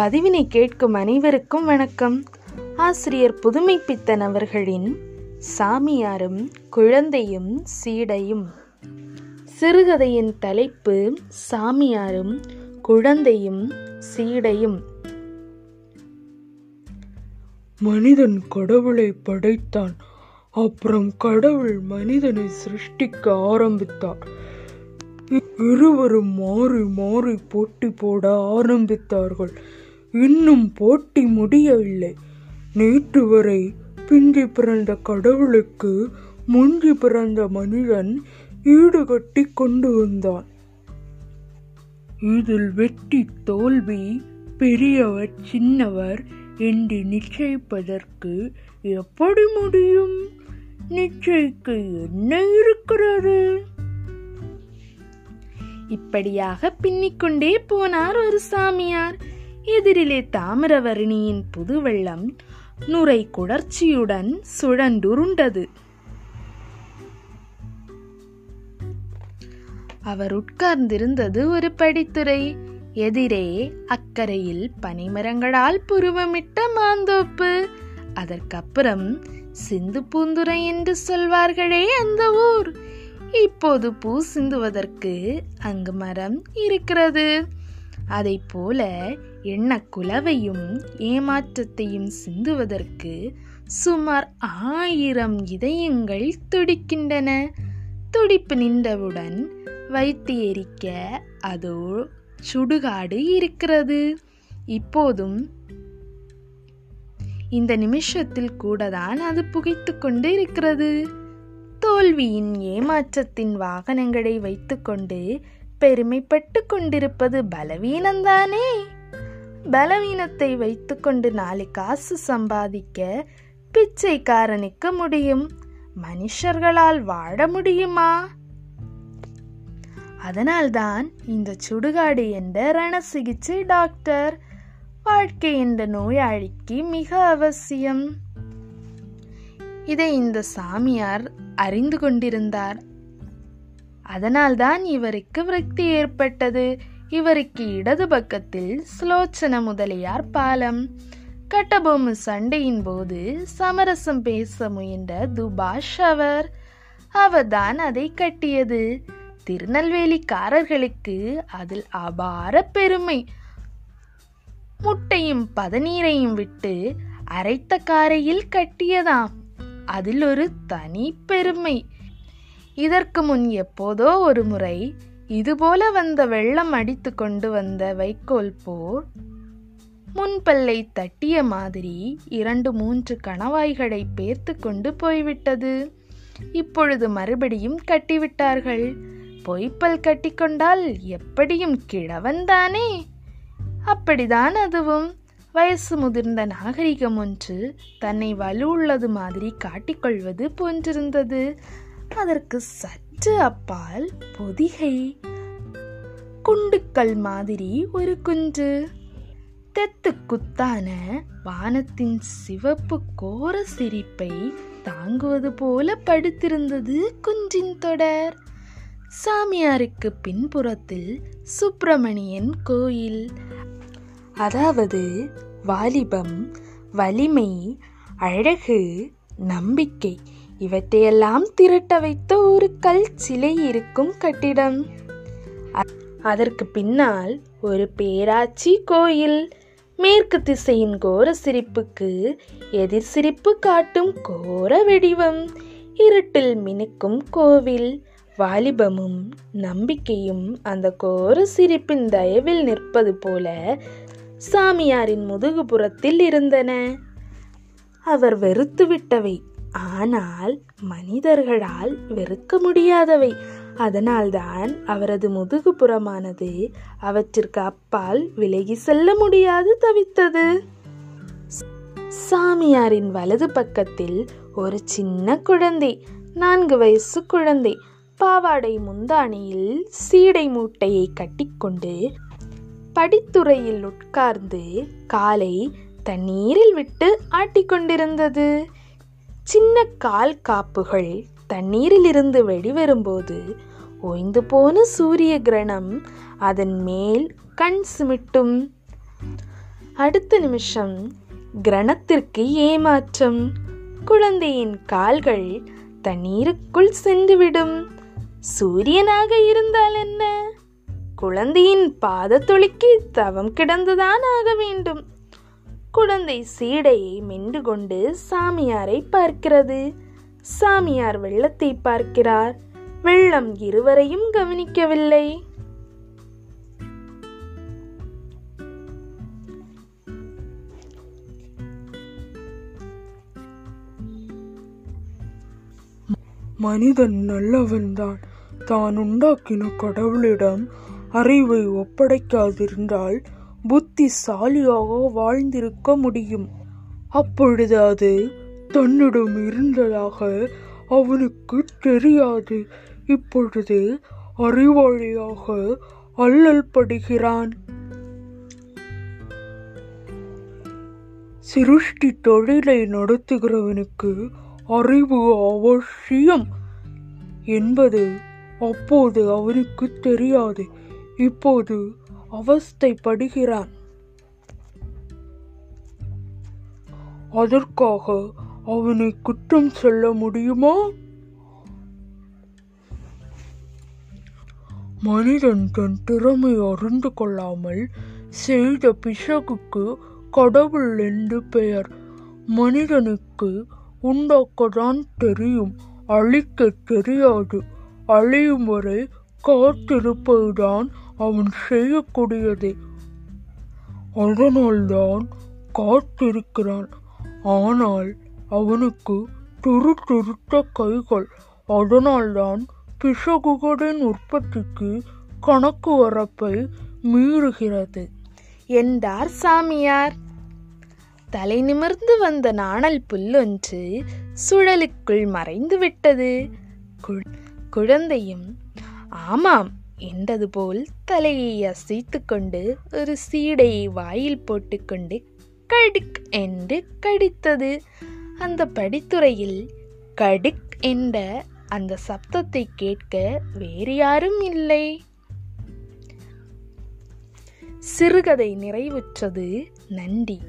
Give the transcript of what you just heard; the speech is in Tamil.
பதிவினை கேட்கும் அனைவருக்கும் வணக்கம். ஆசிரியர் புதுமைப்பித்தன் அவர்களின் சாமியாரும் குழந்தையும் சீடையும். சிறுகதையின் தலைப்பு சாமியாரும் குழந்தையும் சீடையும். மனிதன் கடவுளை படைத்தான். அப்புறம் கடவுள் மனிதனை சிருஷ்டிக்க ஆரம்பித்தார். இருவரும் மாறி மாறி போட்டி போட ஆரம்பித்தார்கள். இன்னும் போட்டி முடியவில்லை. நேற்று வரை பிந்தி பிறந்த கடவுளுக்கு முந்தி பிறந்த மனிதன் ஈடுகட்டி கொண்டு வந்தான். இதில் வெற்றி தோல்வி பெரியவர் சின்னவர் என்று நிச்சயிப்பதற்கு எப்படி முடியும்? நிச்சயிக்க என்ன இருக்கிறது? இப்படியாக பின்னிக்கொண்டே போனார் ஒரு சாமியார். எதிரிலே தாமிரவர்ணியின் புதுவெள்ளம் நுரை குடர்ச்சியுடன் சுழண்டுருண்டது அவர் உட்கார்ந்திருந்தது ஒரு படித்துறை. எதிரே அக்கரையில் பனைமரங்களால் புருவமிட்ட மாந்தோப்பு. அதற்கப்புறம் சிந்து பூந்துரை என்று சொல்வார்களே அந்த ஊர். இப்போது பூ சிந்துவதற்கு அங்கு மரம் இருக்கிறது. அதைப் போல எண்ண குலவையும் ஏமாற்றத்தையும் சிந்துவதற்கு சுமார் ஆயிரம் இதயங்கள் துடிக்கின்றன. துடிப்பு நின்றவுடன் வைத்து எரிக்க அதோ சுடுகாடு இருக்கிறது. இப்போதும் இந்த நிமிஷத்தில் கூட தான் அது புகைத்து கொண்டு இருக்கிறது. தோல்வியின் ஏமாற்றத்தின் வாகனங்களை வைத்துக்கொண்டு பெருமைப்பட்டு கொண்டிருப்பது பலவீனம்தானே? பலவீனத்தை வைத்துக்கொண்டு நாளை காசு சம்பாதிக்க பிச்சைக்காரனுக்கு முடியும். மனுஷர்களால் வாழ முடியுமா? அதனால்தான் இந்த சுடுகாடு என்ற ரண சிகிச்சை டாக்டர் வாழ்க்கை என்ற நோயாளிக்கு மிக அவசியம். இதை இந்த சாமியார் அறிந்து கொண்டிருந்தார். அதனால்தான் இவருக்கு விரக்தி ஏற்பட்டது. இவருக்கு இடது பக்கத்தில் சுலோச்சன முதலியார் பாலம். கட்டபொம்மு சண்டையின் போது சமரசம் பேச முயன்ற துபாஷ் அவர். அவர்தான் அதை கட்டியது. திருநெல்வேலிக்காரர்களுக்கு அதில் அபார பெருமை. முட்டையும் பதநீரையும் விட்டு அரைத்த காரையில் கட்டியதாம். அதில் ஒரு தனி பெருமை. இதற்கு முன் எப்போதோ ஒரு முறை இதுபோல வந்த வெள்ளம் அடித்து கொண்டு வந்த வைக்கோல் போர் முன்பல்லை தட்டிய மாதிரி இரண்டு மூன்று கணவாய்களை பேர்த்து கொண்டு போய்விட்டது. இப்பொழுது மறுபடியும் கட்டிவிட்டார்கள். பொய்ப்பல் கட்டிக்கொண்டால் எப்படியும் கிழவன்தானே அப்படிதான் அதுவும். வயசு முதிர்ந்த நாகரிகம் ஒன்று தன்னை வலுவுள்ளது மாதிரி காட்டிக்கொள்வது போன்றிருந்தது. அதற்கு சற்று அப்பால் பொதிகை. குண்டுக்கல் மாதிரி ஒரு குன்று. தெத்து குத்தான வானத்தின் சிவப்பு கோர சிரிப்பை தாங்குவது போல படுத்திருந்தது குன்றின் தொடர். சாமியாருக்கு பின்புறத்தில் சுப்பிரமணியன் கோயில். அதாவது வாலிபம் வலிமை அழகு நம்பிக்கை இவற்றையெல்லாம் திரட்ட வைத்த ஒரு கல் சிலை இருக்கும் கட்டிடம். அதற்கு பின்னால் ஒரு பேராச்சி கோயில். மேற்கு திசையின் கோர சிரிப்புக்கு எதிர் சிரிப்பு காட்டும் கோர வெடிவம். இருட்டில் மினுக்கும் கோவில். வாலிபமும் நம்பிக்கையும் அந்த கோர சிரிப்பின் தயவில் நிற்பது போல சாமியாரின் முதுகுபுறத்தில் இருந்தன. அவர் வெறுத்துவிட்டவை. ஆனால் மனிதர்களால் வெறுக்க முடியாதவை. அதனால்தான் அவரது முதுகுப்புறமானது அவற்றிற்கு அப்பால் விலகி செல்ல முடியாது தவித்தது. சாமியாரின் வலது பக்கத்தில் ஒரு சின்ன குழந்தை நான்கு வயசு குழந்தை. பாவாடை முந்தானியில் சீடை மூட்டையை கட்டிக்கொண்டு படித்துறையில் உட்கார்ந்து காலை தண்ணீரில் விட்டு ஆட்டிக்கொண்டிருந்தது. சின்ன கால் காப்புகள் தண்ணீரிலிருந்து வெளிவரும்போது ஓய்ந்து போன சூரிய கிரணம் அதன் மேல் கண் சிமிட்டும். அடுத்த நிமிஷம் கிரணத்திற்கு ஏமாற்றம். குழந்தையின் கால்கள் தண்ணீருக்குள் சென்றுவிடும். சூரியனாக இருந்தால் என்ன? குழந்தையின் பாதத்துளிக்கு தவம் கிடந்துதான் ஆக வேண்டும். குழந்தை சீடையை மென்று கொண்டு சாமியாரை பார்க்கிறது. சாமியார் வெள்ளத்தை பார்க்கிறார். வெள்ளம் இருவரையும் கவனிக்கவில்லை. மனிதன் நல்லவன்தான். தான் உண்டாக்கின கடவுளிடம் அறிவை ஒப்படைக்காதிருந்தால் புத்திசாலியாக வாழ்ந்திருக்க முடியும். அப்பொழுது அது தன்னிடம் இருந்ததாக அவனுக்கு தெரியாது. இப்பொழுது அறிவாளியாக அல்லல் படுகிறான். சிருஷ்டி தொழிலை நடத்துகிறவனுக்கு அறிவு அவசியம் என்பது அப்போது அவனுக்கு தெரியாது. இப்போது அவஸ்தைப்படுகிறான். அதற்காக அவனை குற்றம் சொல்ல முடியுமா? மனிதன் தன் திறமை அறிந்து கொள்ளாமல் செய்த பிசகுக்கு கடவுள் என்று பெயர். மனிதனுக்கு உண்டாக்கதான் தெரியும் அழிக்க தெரியாது. அழியும் வரை காத்திருப்பதுதான் அவன் செய்யக்கூடியது. அதனால்தான் காத்திருக்கிறான். ஆனால் அவனுக்கு துரு துருத்த கைகள். அதனால்தான் பிசகுகளின் உற்பத்திக்கு கணக்கு வரப்பை மீறுகிறது. என்றார் சாமியார். தலை நிமிர்ந்து வந்த நாணல் புல்லொன்று சுழலுக்குள் மறைந்து விட்டது கு- குழந்தையும் ஆமாம் என்றது போல் தலையை அசைத்து கொண்டு ஒரு சீடையை வாயில் போட்டுக்கொண்டு கடுக் என்று கடித்தது. அந்த படித்துறையில் கடுக் என்ற அந்த சப்தத்தை கேட்க வேறு யாரும் இல்லை. சிறுகதை நிறைவுற்றது நன்றி.